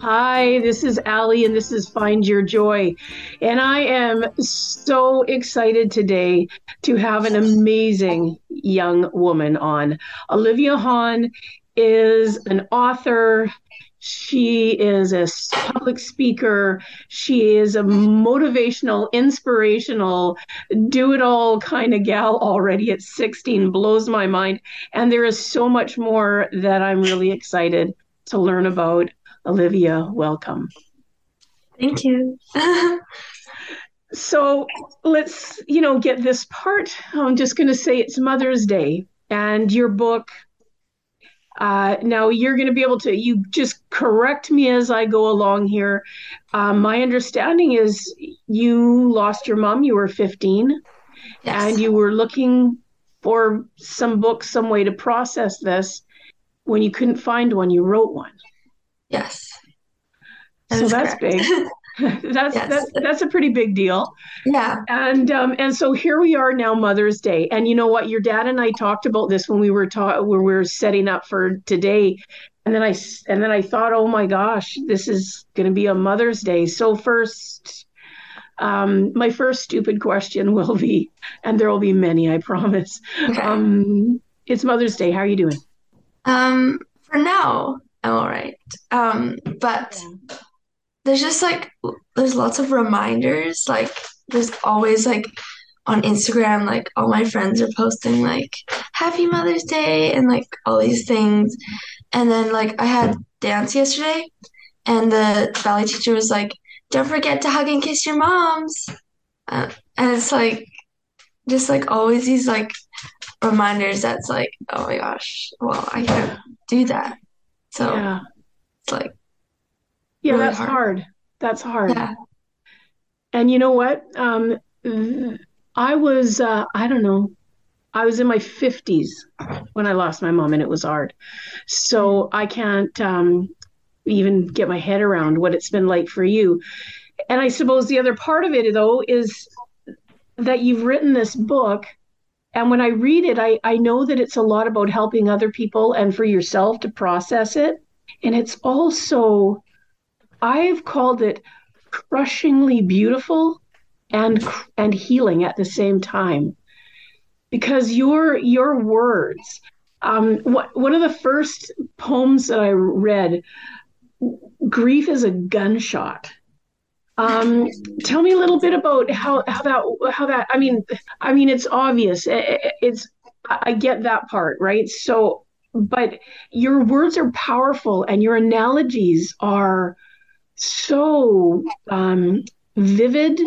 Hi, this is Ali, and this is Find Your Joy. And I am so excited today to have an amazing young woman on. Olivia Hahn is an author. She is a public speaker. She is a motivational, inspirational, do it all kind of gal already at 16. Blows my mind. And there is so much more that I'm really excited to learn about. Olivia, welcome. Thank you. so let's, you know, get this part. I'm just going to say it's Mother's Day and your book. Uh, now you're going to be able to, you just correct me as I go along here. Um, my understanding is you lost your mom, you were 15, yes. and you were looking for some book, some way to process this. When you couldn't find one, you wrote one. Yes. That so that's correct. big. that's yes. that's that's a pretty big deal. Yeah. And um and so here we are now Mother's Day. And you know what? Your dad and I talked about this when we were taught when we were setting up for today. And then I and then I thought, "Oh my gosh, this is going to be a Mother's Day." So first um, my first stupid question will be, and there will be many, I promise. Okay. Um, it's Mother's Day. How are you doing? Um, for now, I'm all right. Um, but there's just like there's lots of reminders. Like there's always like on Instagram, like all my friends are posting like Happy Mother's Day and like all these things. And then like I had dance yesterday, and the ballet teacher was like, "Don't forget to hug and kiss your moms." Uh, and it's like just like always these like reminders that's like, oh my gosh, well I can't do that. So yeah. it's like Yeah, really that's hard. hard. That's hard. Yeah. And you know what? Um I was uh I don't know. I was in my 50s when I lost my mom and it was hard. So I can't um even get my head around what it's been like for you. And I suppose the other part of it though is that you've written this book and when I read it, I, I know that it's a lot about helping other people and for yourself to process it. And it's also, I've called it crushingly beautiful and and healing at the same time because your your words um what, one of the first poems that i read grief is a gunshot um, tell me a little bit about how how that how that. I mean, I mean, it's obvious. It, it's I get that part, right? So, but your words are powerful, and your analogies are so um, vivid,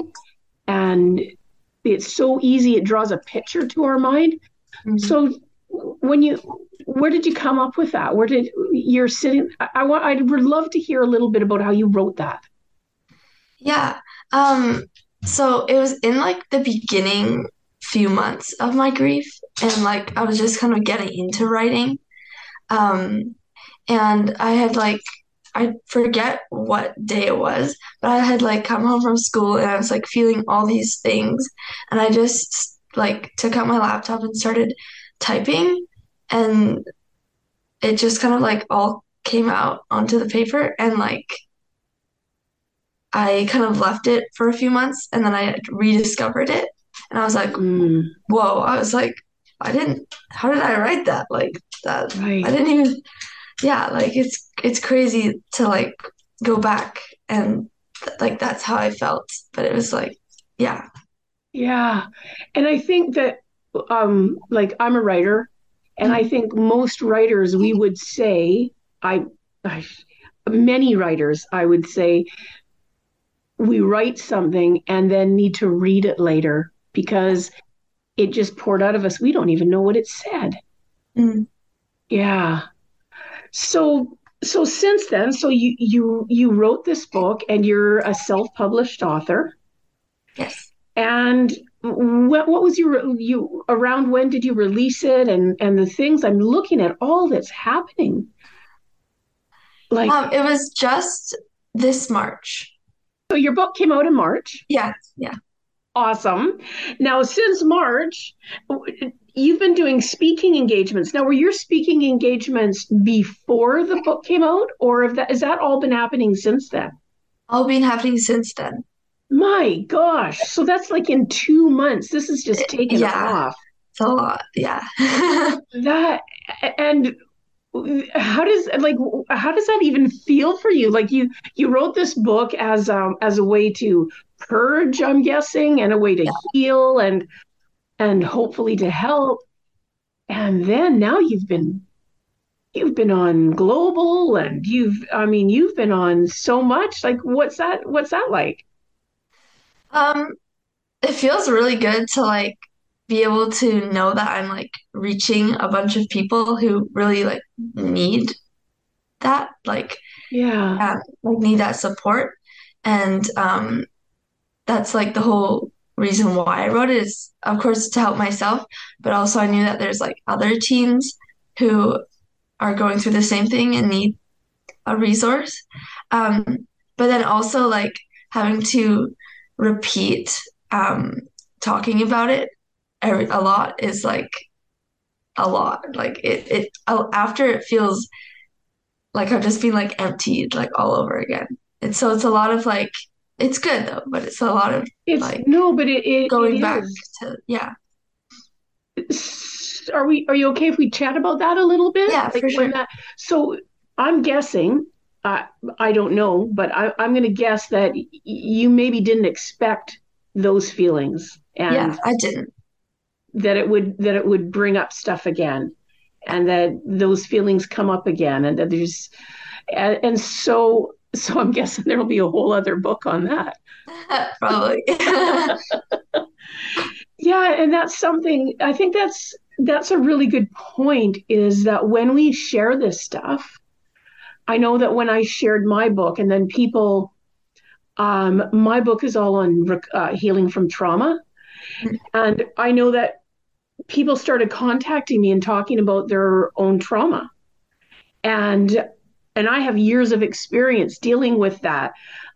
and it's so easy. It draws a picture to our mind. Mm-hmm. So, when you where did you come up with that? Where did you're sitting? I, I want. I would love to hear a little bit about how you wrote that. Yeah. Um, so it was in like the beginning few months of my grief and like I was just kind of getting into writing. Um, and I had like I forget what day it was, but I had like come home from school and I was like feeling all these things and I just like took out my laptop and started typing and it just kind of like all came out onto the paper and like I kind of left it for a few months and then I rediscovered it. And I was like, mm. whoa. I was like, I didn't, how did I write that? Like that, right. I didn't even, yeah, like it's, it's crazy to like go back and like that's how I felt. But it was like, yeah. Yeah. And I think that, um, like I'm a writer and mm-hmm. I think most writers, we would say, I, I, many writers, I would say, we write something and then need to read it later because it just poured out of us. We don't even know what it said. Mm. Yeah. So so since then, so you you you wrote this book and you're a self-published author. Yes. And what what was your you around when did you release it and and the things I'm looking at all that's happening. Like um, it was just this March. So your book came out in March. Yeah, yeah. Awesome. Now, since March, you've been doing speaking engagements. Now, were your speaking engagements before the book came out, or have that, has that all been happening since then? All been happening since then. My gosh. So that's like in two months. This is just eh, taking yeah, off. It's a lot. Yeah. that, and how does like how does that even feel for you? Like you you wrote this book as um as a way to purge i'm guessing and a way to yeah. heal and and hopefully to help. And then now you've been you've been on global and you've i mean you've been on so much. Like what's that what's that like? Um it feels really good to like be able to know that i'm like reaching a bunch of people who really like need that like yeah like need that support and um that's like the whole reason why I wrote it is of course to help myself, but also I knew that there's like other teens who are going through the same thing and need a resource. Um, but then also like having to repeat um, talking about it every, a lot is like a lot. Like it, it after it feels like I've just been like emptied like all over again. And so it's a lot of like it's good though, but it's a lot of it's like no, but it, it going it back is. to yeah. Are we? Are you okay if we chat about that a little bit? Yeah, like for sure. That, so I'm guessing. Uh, I don't know, but I, I'm going to guess that y- you maybe didn't expect those feelings, and yeah, I didn't. That it would that it would bring up stuff again, and that those feelings come up again, and that there's, and, and so so I'm guessing there'll be a whole other book on that. Probably. yeah, and that's something I think that's that's a really good point is that when we share this stuff, I know that when I shared my book and then people um, my book is all on uh, healing from trauma. Mm-hmm. And I know that people started contacting me and talking about their own trauma. And and I have years of experience dealing with that.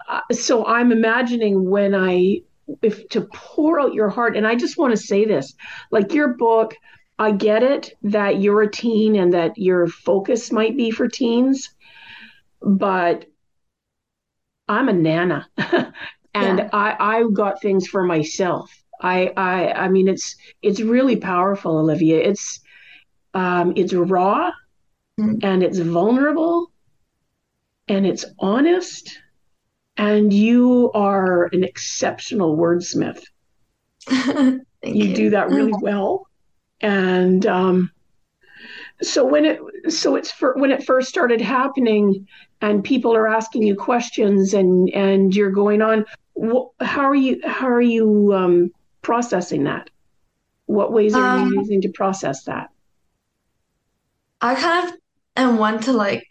Uh, so I'm imagining when I if to pour out your heart and I just want to say this like your book I get it that you're a teen and that your focus might be for teens but I'm a nana and yeah. I I got things for myself I I I mean it's it's really powerful Olivia. It's um it's raw mm-hmm. and it's vulnerable and it's honest and you are an exceptional wordsmith. You, you, do that really well. And um, so when it so it's for when it first started happening and people are asking you questions and and you're going on wh- how are you how are you um, processing that what ways are um, you using to process that i kind of am one to like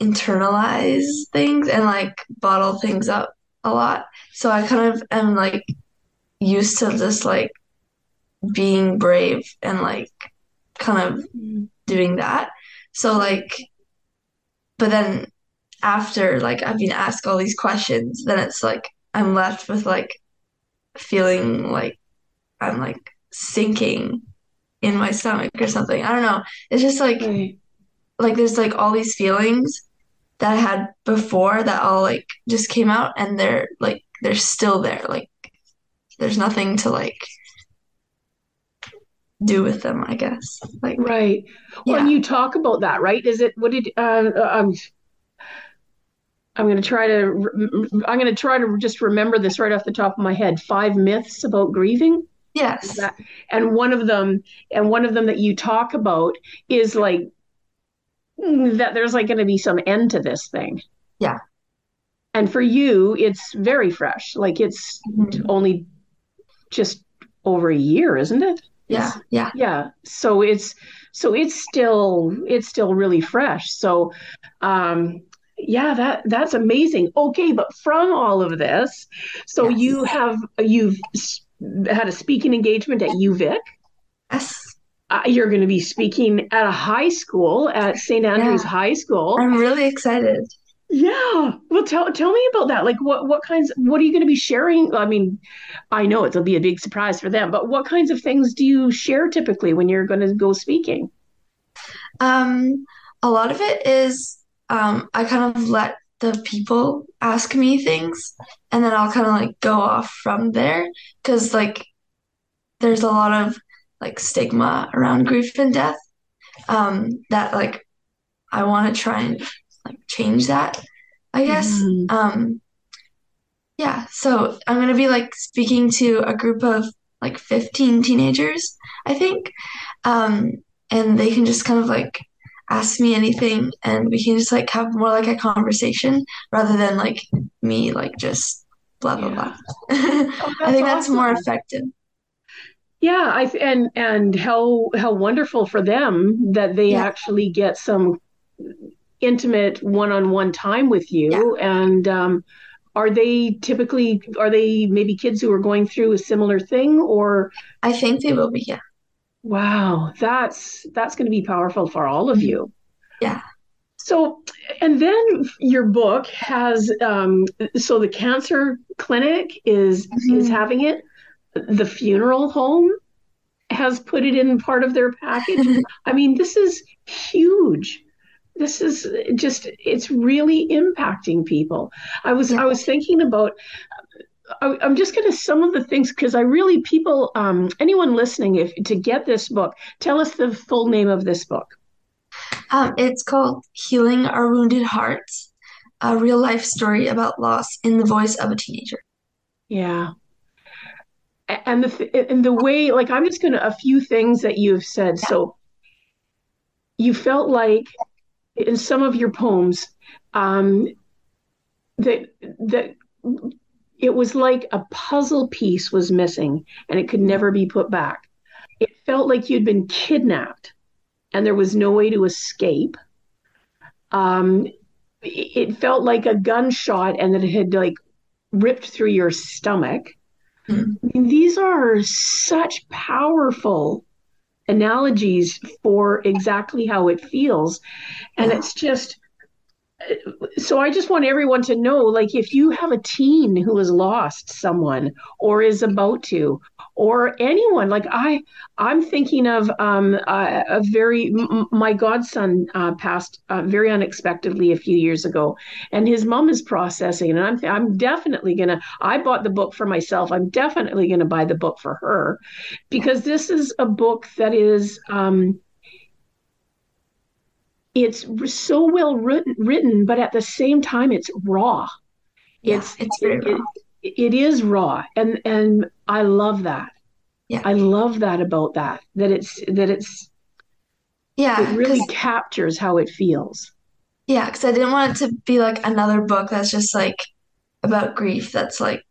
internalize things and like bottle things up a lot. So I kind of am like used to just like being brave and like kind of doing that. So like but then after like I've been asked all these questions, then it's like I'm left with like feeling like I'm like sinking in my stomach or something. I don't know. It's just like like there's like all these feelings that I had before that all like just came out and they're like they're still there. Like there's nothing to like do with them, I guess. Like right. Yeah. When you talk about that, right? Is it what did uh, um I'm going to try to I'm going to try to just remember this right off the top of my head. Five myths about grieving. Yes. And one of them and one of them that you talk about is like that there's like going to be some end to this thing. Yeah. and for you it's very fresh like it's mm-hmm. only just over a year isn't it yeah yeah yeah so it's so it's still it's still really fresh so um yeah that that's amazing okay but from all of this so yes. you have you've had a speaking engagement at uvic yes uh, you're going to be speaking at a high school at st andrews yeah. high school i'm really excited yeah. Well, tell tell me about that. Like, what what kinds? What are you going to be sharing? I mean, I know it'll be a big surprise for them, but what kinds of things do you share typically when you're going to go speaking? Um, a lot of it is um, I kind of let the people ask me things, and then I'll kind of like go off from there because like there's a lot of like stigma around grief and death um, that like I want to try and like change that, I guess. Mm-hmm. Um, yeah, so I'm gonna be like speaking to a group of like 15 teenagers, I think, um, and they can just kind of like ask me anything, and we can just like have more like a conversation rather than like me like just blah blah yeah. blah. oh, I think that's more effective. Yeah, I and and how how wonderful for them that they yeah. actually get some intimate one-on-one time with you yeah. and um, are they typically are they maybe kids who are going through a similar thing or i think they will be yeah wow that's that's going to be powerful for all of you. Yeah. So and then your book has um, so the cancer clinic is mm-hmm. is having it. The funeral home has put it in part of their package. I mean this is huge. This is just it's really impacting people. I was yeah. i was thinking about I, am just going to some of the things because I really people um, anyone listening if to get this book tell us the full name of this book. Um, it's called Healing Our Wounded Hearts, a real life story about loss in the voice of a teenager. Yeah, and the and the way like I'm just going to a few things that you've said. Yeah. So you felt like in some of your poems um, that that it was like a puzzle piece was missing and it could never be put back. It felt like you'd been kidnapped and there was no way to escape. Um, it felt like a gunshot and that it had like ripped through your stomach. Mm-hmm. I mean, these are such powerful analogies for exactly how it feels. And yeah. it's just, so I just want everyone to know like, if you have a teen who has lost someone or is about to, or anyone like i i'm thinking of um, a, a very m- my godson uh, passed uh, very unexpectedly a few years ago and his mom is processing and i'm i'm definitely gonna i bought the book for myself i'm definitely gonna buy the book for her because this is a book that is um, it's so well written, written but at the same time it's raw. Yeah, it's it's very raw. It, it is raw. And and i love that. Yeah. I love that about that that it's that it's yeah it really captures how it feels. Yeah because i didn't want it to be like another book that's just like about grief that's like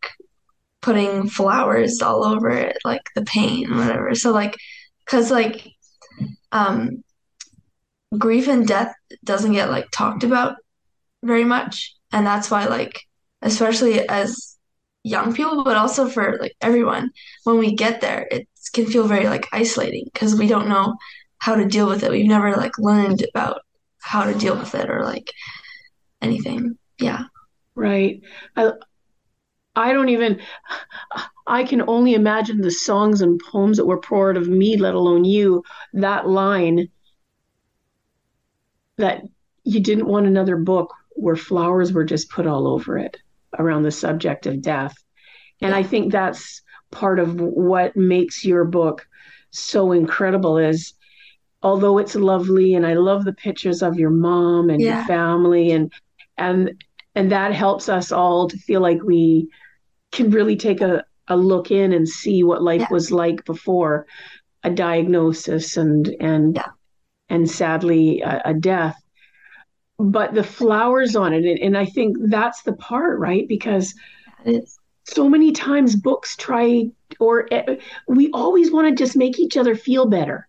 putting flowers all over it like the pain whatever. So like because like um grief and death doesn't get like talked about very much and that's why like especially as young people, but also for like everyone. When we get there, it can feel very like isolating because we don't know how to deal with it. We've never like learned about how to deal with it or like anything. Yeah. Right. I I don't even I can only imagine the songs and poems that were poured of me, let alone you, that line that you didn't want another book where flowers were just put all over it around the subject of death. And I think that's part of what makes your book so incredible is although it's lovely and I love the pictures of your mom and yeah. your family and and and that helps us all to feel like we can really take a, a look in and see what life yeah. was like before a diagnosis and and yeah. And sadly a, a death. But the flowers on it and, and i think that's the part right? Because so many times books try or uh, we always want to just make each other feel better.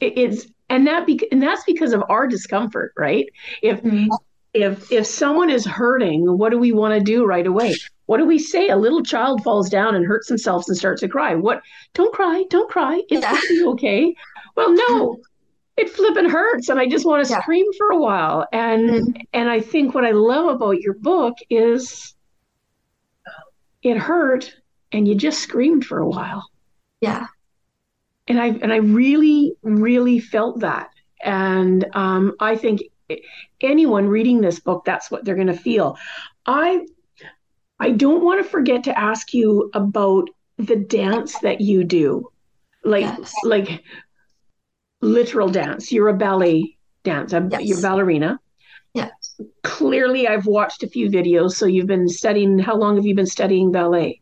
It, it's and that be, and that's because of our discomfort right? If mm-hmm. if if someone is hurting what do we want to do right away? What do we say? A little child falls down and hurts themselves and starts to cry. What don't cry don't cry. It's yeah. okay. Well no it flipping hurts and I just want to yeah. scream for a while. And mm-hmm. and I think what I love about your book is it hurt and you just screamed for a while. Yeah. And I and I really, really felt that. And um, I think anyone reading this book, that's what they're gonna feel. I I don't want to forget to ask you about the dance that you do. Like yes. like literal dance. You're a ballet dancer. Yes. You're a ballerina. Yes. Clearly, I've watched a few videos. So you've been studying. How long have you been studying ballet?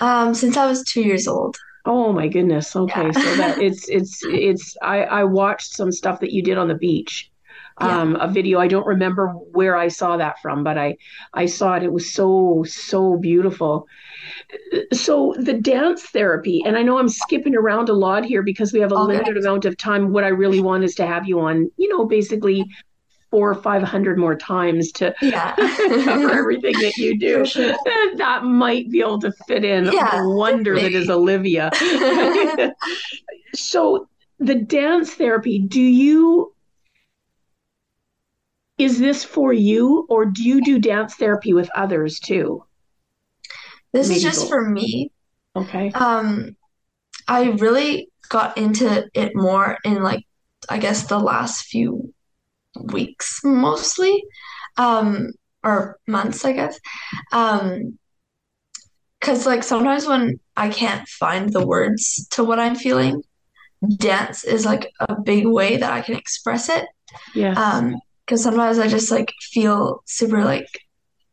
Um, since I was two years old. Oh my goodness. Okay, yeah. so that it's it's it's. I I watched some stuff that you did on the beach. Yeah. Um, a video. I don't remember where I saw that from, but I I saw it. It was so so beautiful so the dance therapy and i know i'm skipping around a lot here because we have a okay. limited amount of time what i really want is to have you on you know basically four or five hundred more times to yeah. cover everything that you do sure. that might be able to fit in yeah, the wonder maybe. that is olivia so the dance therapy do you is this for you or do you do dance therapy with others too this is just for me. Okay. Um, I really got into it more in like I guess the last few weeks mostly, um, or months, I guess. Um, because like sometimes when I can't find the words to what I'm feeling, dance is like a big way that I can express it. Yeah. Um, because sometimes I just like feel super like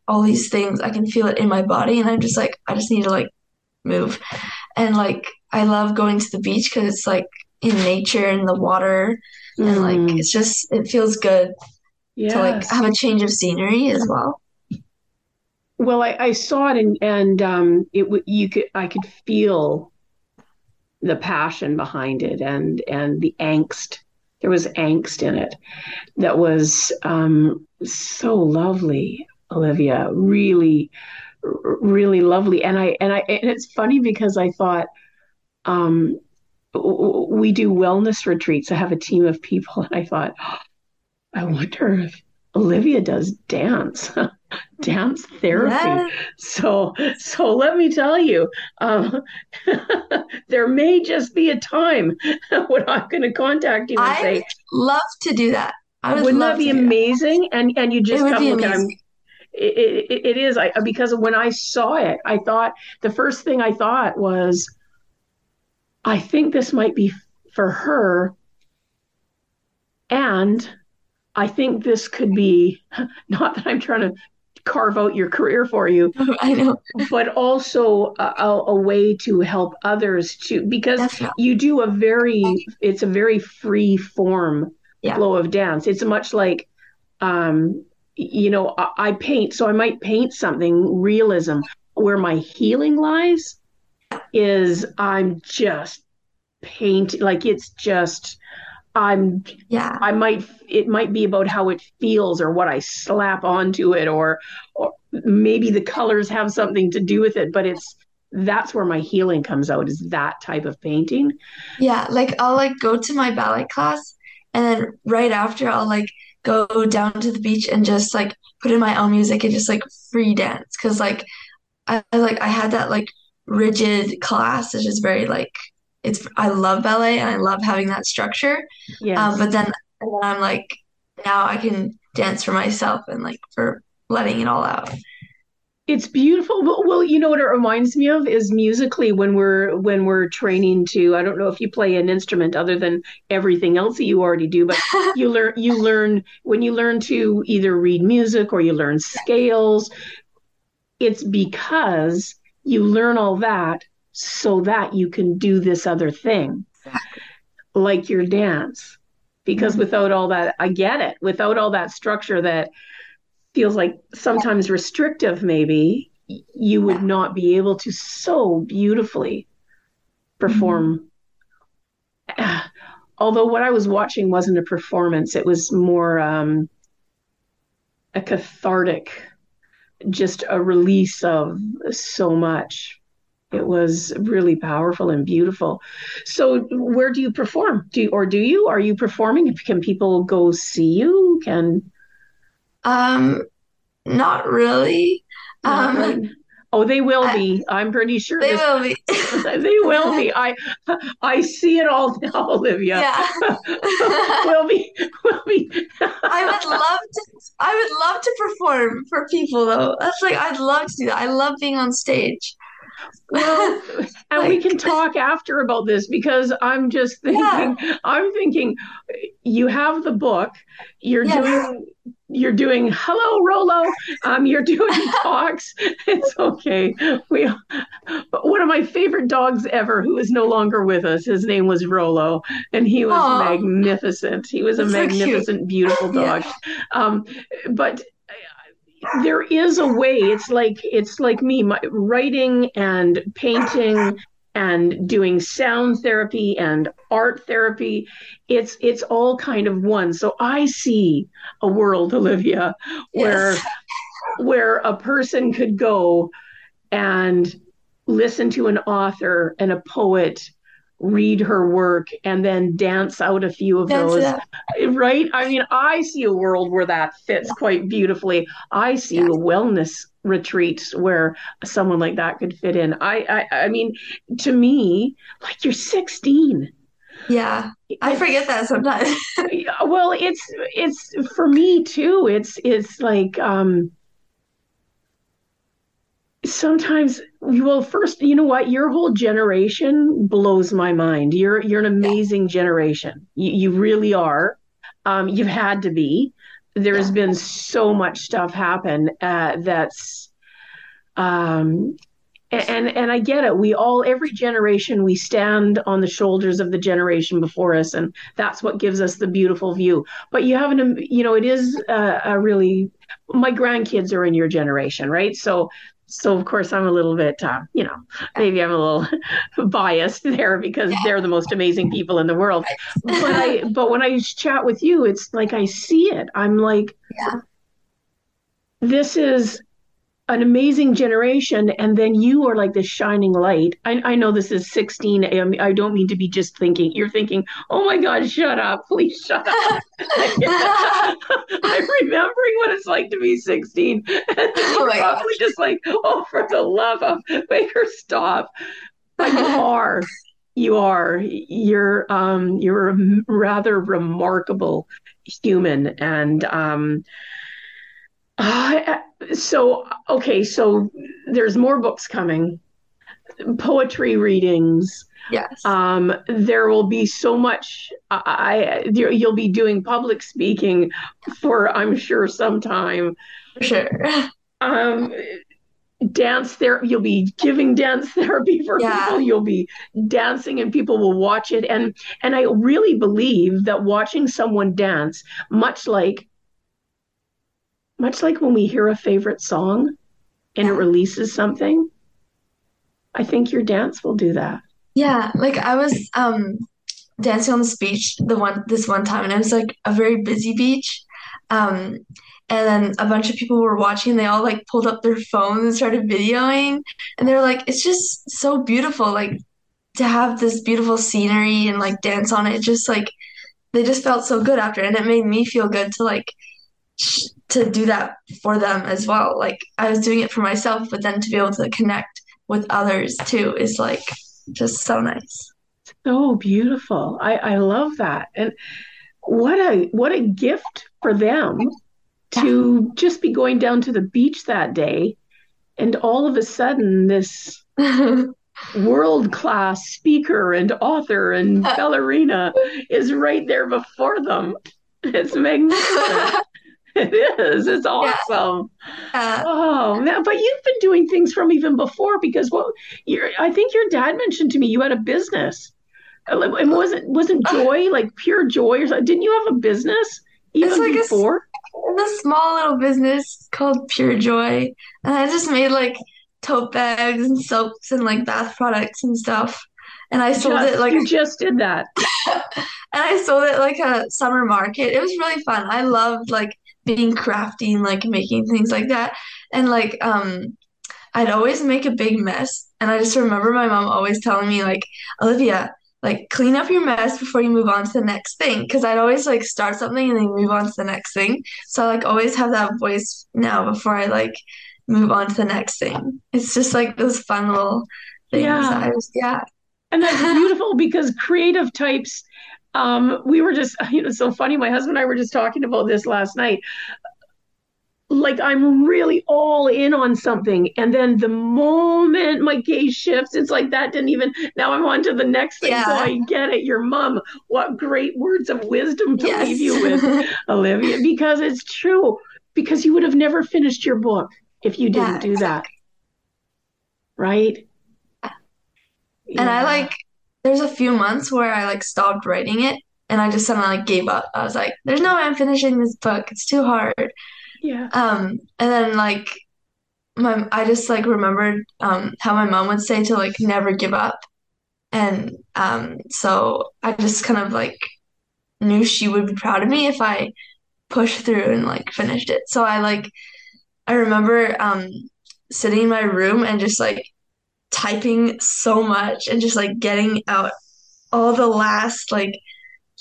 all these things. I can feel it in my body, and I'm just like, I just need to like move. And like, I love going to the beach because it's like in nature and the water, mm. and like mm. it's just it feels good yes. to like have a change of scenery as well. Well, I, I saw it and and um, it you could I could feel the passion behind it and and the angst. There was angst in it that was um, so lovely. Olivia. Really, really lovely. And I and I and it's funny because I thought um, we do wellness retreats. I have a team of people, and I thought, oh, I wonder if Olivia does dance. dance therapy. Yes. So, so let me tell you, um, there may just be a time when I'm going to contact you and I say, "Love to do that." I would Wouldn't that be amazing? That. And and you just come look at it, it, it is I, because when I saw it, I thought the first thing I thought was, I think this might be for her. And I think this could be not that I'm trying to carve out your career for you. I know. but also a, a, way to help others too, because you do a very, it's a very free form yeah. flow of dance. It's much like, um, you know, I, I paint, so I might paint something realism. Where my healing lies is I'm just paint like it's just I'm yeah. I might it might be about how it feels or what I slap onto it or or maybe the colors have something to do with it but it's that's where my healing comes out is that type of painting. Yeah like I'll like go to my ballet class and then right after I'll like go down to the beach and just like put in my own music and just like free dance because like I like I had that like rigid class it's just very like it's I love ballet and I love having that structure. Yeah um, but then, then I'm like now I can dance for myself and like for letting it all out. It's beautiful. Well you know what it reminds me of is musically when we're when we're training to i don't know if you play an instrument other than everything else that you already do but you learn you learn when you learn to either read music or you learn scales it's because you learn all that so that you can do this other thing like your dance because mm-hmm. without all that, I get it. Without all that structure that feels like sometimes restrictive, maybe you would yeah. not be able to so beautifully perform. Mm-hmm. Although what I was watching wasn't a performance, it was more um, a cathartic, just a release of so much. It was really powerful and beautiful. So, where do you perform? Do you, or do you? Are you performing? Can people go see you? Can um, not really. Um. Oh, they will be. I'm pretty sure they this, will be. they will be. I I see it all now, Olivia. Yeah. we'll be. We'll be. I would love to. I would love to perform for people, though. That's like I'd love to do that. I love being on stage. Well, and like, we can talk after about this because I'm just thinking. Yeah. I'm thinking. You have the book. You're yes. doing you're doing hello Rolo. Um, you're doing talks. It's okay. We one of my favorite dogs ever, who is no longer with us. His name was Rolo, and he was Aww. magnificent. He was a so magnificent, cute. beautiful dog. Yeah. Um, but there is a way it's like it's like me my, writing and painting and doing sound therapy and art therapy it's it's all kind of one so i see a world olivia where yes. where a person could go and listen to an author and a poet read her work and then dance out a few of That's those. right? I mean i see a world where that fits quite beautifully. I see yeah. a wellness retreat where someone like that could fit in. I i, I mean to me like you're 16 yeah. I forget that sometimes. Well it's it's for me too it's it's like um sometimes well first you know what your whole generation blows my mind you're you're an amazing generation you, you really are um, you've had to be there's yeah. been so much stuff happen uh, that's um, and and I get it. We all every generation we stand on the shoulders of the generation before us, and that's what gives us the beautiful view. But you haven't, you know, it is a, a really. My grandkids are in your generation, right? So so of course I'm a little bit, uh, you know, maybe I'm a little biased there because they're the most amazing people in the world. But I, but when I chat with you, it's like I see it. I'm like, yeah. this is an amazing generation and then you are like the shining light. I, I know this is 16 I, I don't mean to be just thinking. You're thinking oh my god shut up please shut up. I'm remembering what it's like to be 16 and oh you're probably just like oh for the love of make her stop. But you are. You are. You're um you're a rather remarkable human. And um uh, so okay, so there's more books coming, poetry readings. Yes. Um, there will be so much. I, I you'll be doing public speaking for I'm sure some time. For sure. Um, dance there you'll be giving dance therapy for yeah. people you'll be dancing and people will watch it and and i really believe that watching someone dance much like much like when we hear a favorite song and it releases something, I think your dance will do that. Yeah, like I was um dancing on this beach the one this one time and it was like a very busy beach. Um and then a bunch of people were watching they all like pulled up their phones and started videoing and they were like it's just so beautiful like to have this beautiful scenery and like dance on it just like they just felt so good after and it made me feel good to like to do that for them as well. Like I was doing it for myself, but then to be able to connect with others too is like just so nice. So beautiful. I, I love that. And what a what a gift for them to just be going down to the beach that day and all of a sudden this world class speaker and author and ballerina is right there before them. It's magnificent. It is. It's awesome. Yeah. Uh, oh, man. but you've been doing things from even before because well, you're, I think your dad mentioned to me you had a business. And wasn't wasn't joy like pure joy or something? Didn't you have a business even it's like before? A, a small little business called Pure Joy, and I just made like tote bags and soaps and like bath products and stuff. And I sold just, it like you just did that. and I sold it like a summer market. It was really fun. I loved like being crafty and like making things like that. And like um I'd always make a big mess. And I just remember my mom always telling me like, Olivia, like clean up your mess before you move on to the next thing. Cause I'd always like start something and then move on to the next thing. So I like always have that voice now before I like move on to the next thing. It's just like those fun little things. Yeah. Was, yeah. And that's beautiful because creative types, um, we were just, you know, so funny. My husband and I were just talking about this last night. Like I'm really all in on something. And then the moment my gaze shifts, it's like that didn't even now I'm on to the next thing. Yeah. So I get it. Your mom, what great words of wisdom to yes. leave you with, Olivia, because it's true. Because you would have never finished your book if you didn't yeah, do that. Right? Yeah. And I like there's a few months where I like stopped writing it and I just somehow like gave up. I was like, there's no way I'm finishing this book. It's too hard. Yeah. Um and then like my I just like remembered um how my mom would say to like never give up. And um so I just kind of like knew she would be proud of me if I pushed through and like finished it. So I like I remember um, sitting in my room and just like typing so much and just like getting out all the last like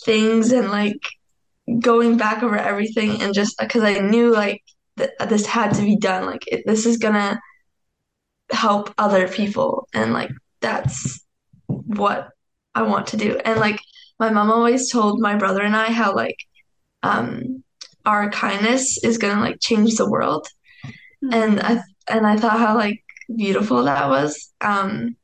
things and like going back over everything and just because I knew like that this had to be done. Like it, this is gonna help other people and like that's what I want to do. And like my mom always told my brother and I how like um our kindness is gonna like change the world. And I and I thought how like beautiful that was. Um,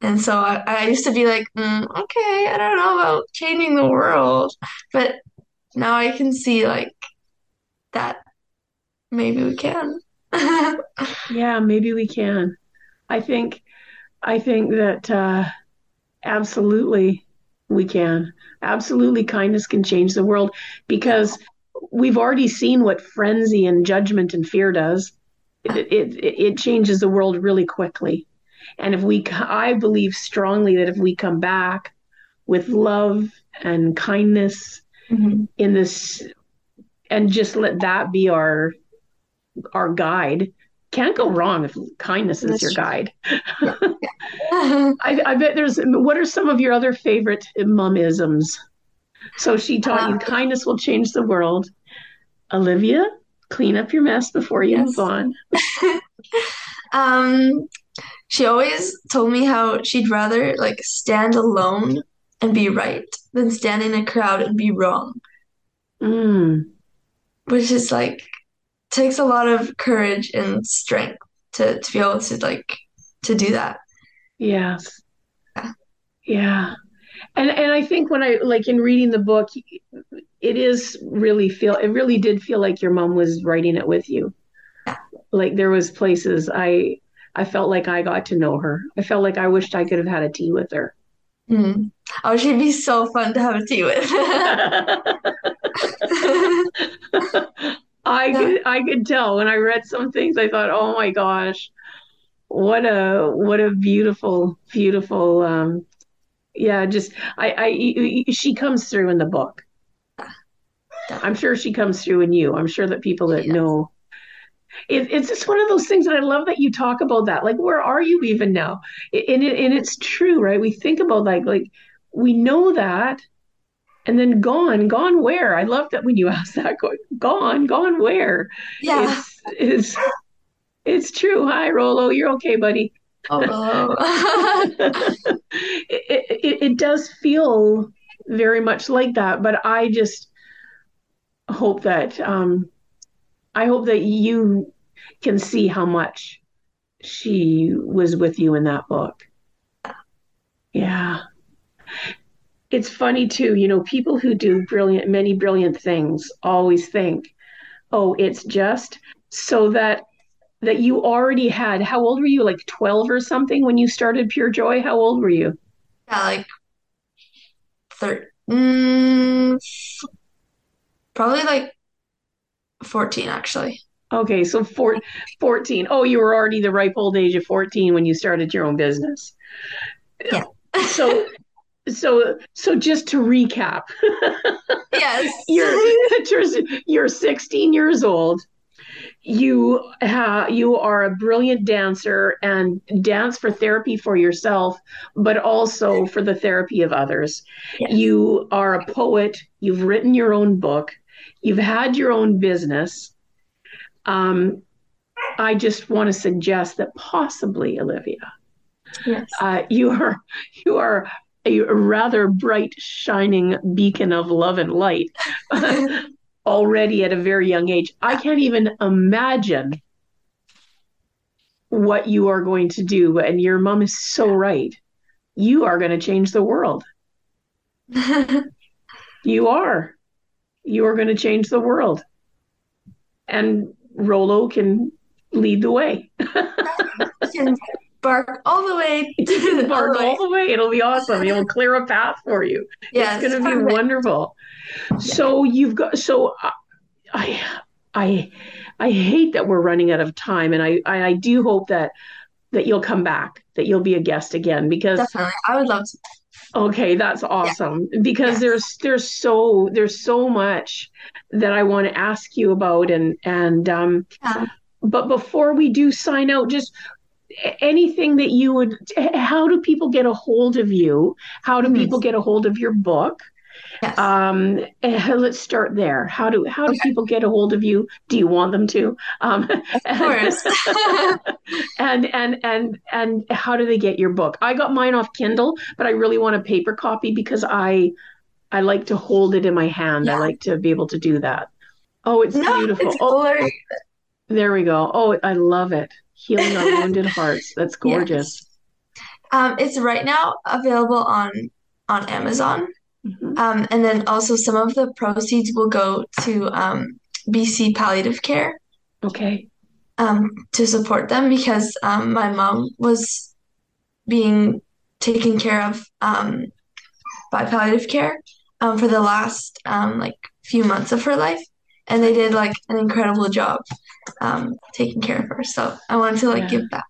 and so I, I used to be like, mm, okay, I don't know about changing the world, but now I can see like that maybe we can. yeah, maybe we can. I think I think that uh, absolutely we can. Absolutely, kindness can change the world because we've already seen what frenzy and judgment and fear does it, it, it changes the world really quickly. And if we, I believe strongly that if we come back with love and kindness mm-hmm. in this, and just let that be our our guide, can't go wrong if kindness is That's your true. guide. I, I, bet there's. What are some of your other favorite mumisms? So she taught you uh, kindness will change the world. Olivia, clean up your mess before you yes. move on. um, she always told me how she'd rather like stand alone and be right than stand in a crowd and be wrong. Mm. Which is like takes a lot of courage and strength to to be able to like to do that. Yes. Yeah. yeah. And and I think when I like in reading the book, it is really feel it really did feel like your mom was writing it with you. Like there was places i i felt like i got to know her. I felt like i wished i could have had a tea with her. Mm. oh she'd be so fun to have a tea with. I could i could tell when i read some things i thought oh my gosh what a what a beautiful beautiful um yeah just i i she comes through in the book ah, I'm sure she comes through in you. I'm sure that people that yes. know it, it's just one of those things that I love that you talk about that. Like, where are you even now? And, it, and it's true, right? We think about like, like we know that, and then gone, gone where? I love that when you ask that. Gone, gone where? Yeah, it's it's, it's true. Hi, Rolo. You're okay, buddy. Oh, it, it, it does feel very much like that, but I just hope that um, I hope that you can see how much she was with you in that book. Yeah. It's funny too, you know, people who do brilliant, many brilliant things always think, oh, it's just so that that you already had how old were you like 12 or something when you started pure joy how old were you yeah like thir- mm, probably like 14 actually. Okay, so four, 14. Oh, you were already the ripe old age of 14 when you started your own business. Yeah. so so so just to recap. yes. you're you're 16 years old. You ha, you are a brilliant dancer and dance for therapy for yourself, but also for the therapy of others. Yes. You are a poet. You've written your own book. You've had your own business um, I just want to suggest that possibly, Olivia, yes. uh, you are you are a rather bright, shining beacon of love and light already at a very young age. I can't even imagine what you are going to do, and your mom is so right. You are going to change the world. you are. You are going to change the world. And Rolo can lead the way. bark all the way. bark all the way. It'll be awesome. It'll clear a path for you. Yes, it's going to be wonderful. So you've got. So I, I, I hate that we're running out of time, and I, I, I do hope that that you'll come back, that you'll be a guest again, because definitely, I would love to. Okay, that's awesome yeah. because there's there's so there's so much that I want to ask you about and and um yeah. but before we do sign out just anything that you would how do people get a hold of you? How do people get a hold of your book? Yes. Um, eh, let's start there. How do how do okay. people get a hold of you? Do you want them to? Um, of course. and and and and how do they get your book? I got mine off Kindle, but I really want a paper copy because I I like to hold it in my hand. Yeah. I like to be able to do that. Oh, it's no, beautiful. It's oh, there we go. Oh, I love it. Healing our wounded hearts. That's gorgeous. Yes. Um, it's right now available on on Amazon. Mm-hmm. Um, and then also some of the proceeds will go to um, BC Palliative Care. Okay. Um, to support them because um, my mom was being taken care of um, by palliative care um, for the last um, like few months of her life, and they did like an incredible job um, taking care of her. So I wanted to like yeah. give back.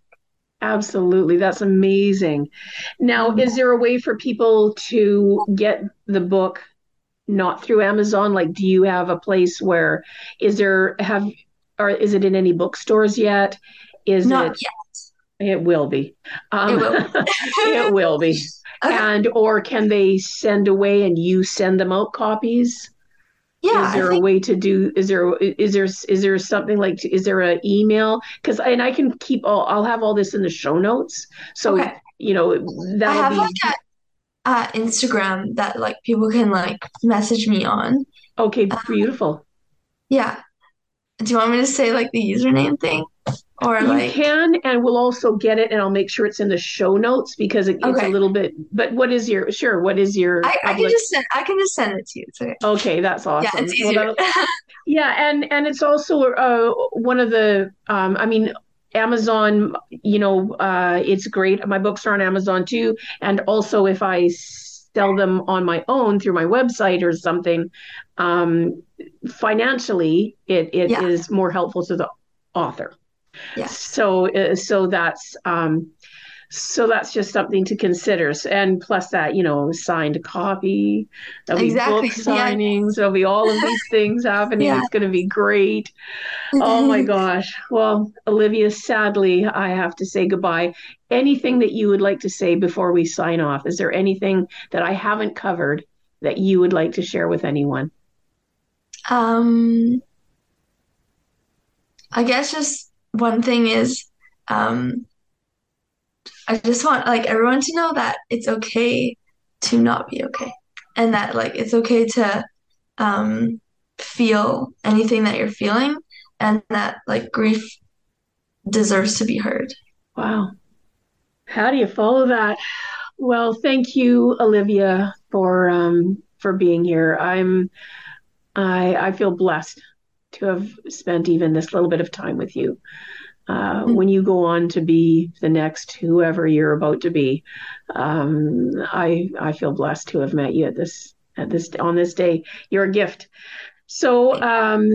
Absolutely. That's amazing. Now, is there a way for people to get the book not through Amazon? Like, do you have a place where is there have or is it in any bookstores yet? Is not it yet. It will be. Um, it will. it will be. Okay. And or can they send away and you send them out copies? Yeah. Is there think... a way to do? Is there is there is there something like is there an email? Because and I can keep all I'll have all this in the show notes. So okay. you know that I have be... like a uh, Instagram that like people can like message me on. Okay, um, beautiful. Um, yeah. Do you want me to say like the username thing? Or you like can, and we'll also get it, and I'll make sure it's in the show notes because it, okay. it's a little bit. But what is your sure? What is your? I, I can just send. I can just send it to you. Okay. okay, that's awesome. Yeah, it's easier. Well, yeah, and and it's also uh, one of the. Um, I mean, Amazon. You know, uh, it's great. My books are on Amazon too, and also if I sell them on my own through my website or something, um, financially, it it yeah. is more helpful to the author. Yeah. So uh, so that's um, so that's just something to consider. And plus that, you know, signed copy, there'll exactly. be book signings, yeah. there'll be all of these things happening. Yeah. It's going to be great. Oh my gosh. Well, Olivia, sadly, I have to say goodbye. Anything that you would like to say before we sign off? Is there anything that I haven't covered that you would like to share with anyone? Um, I guess just one thing is um, I just want like everyone to know that it's okay to not be okay and that like it's okay to um, feel anything that you're feeling and that like grief deserves to be heard. Wow. How do you follow that? Well, thank you, Olivia, for um, for being here. I'm I I feel blessed to have spent even this little bit of time with you. uh, mm-hmm. when you go on to be the next whoever you're about to be. Um, I I feel blessed to have met you at this at this on this day. You're a gift. So um,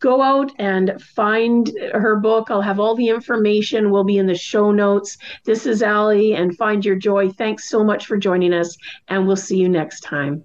go out and find her book. I'll have all the information. Will be in the show notes. This is Ali, and Find Your Joy. Thanks so much for joining us, and we'll see you next time.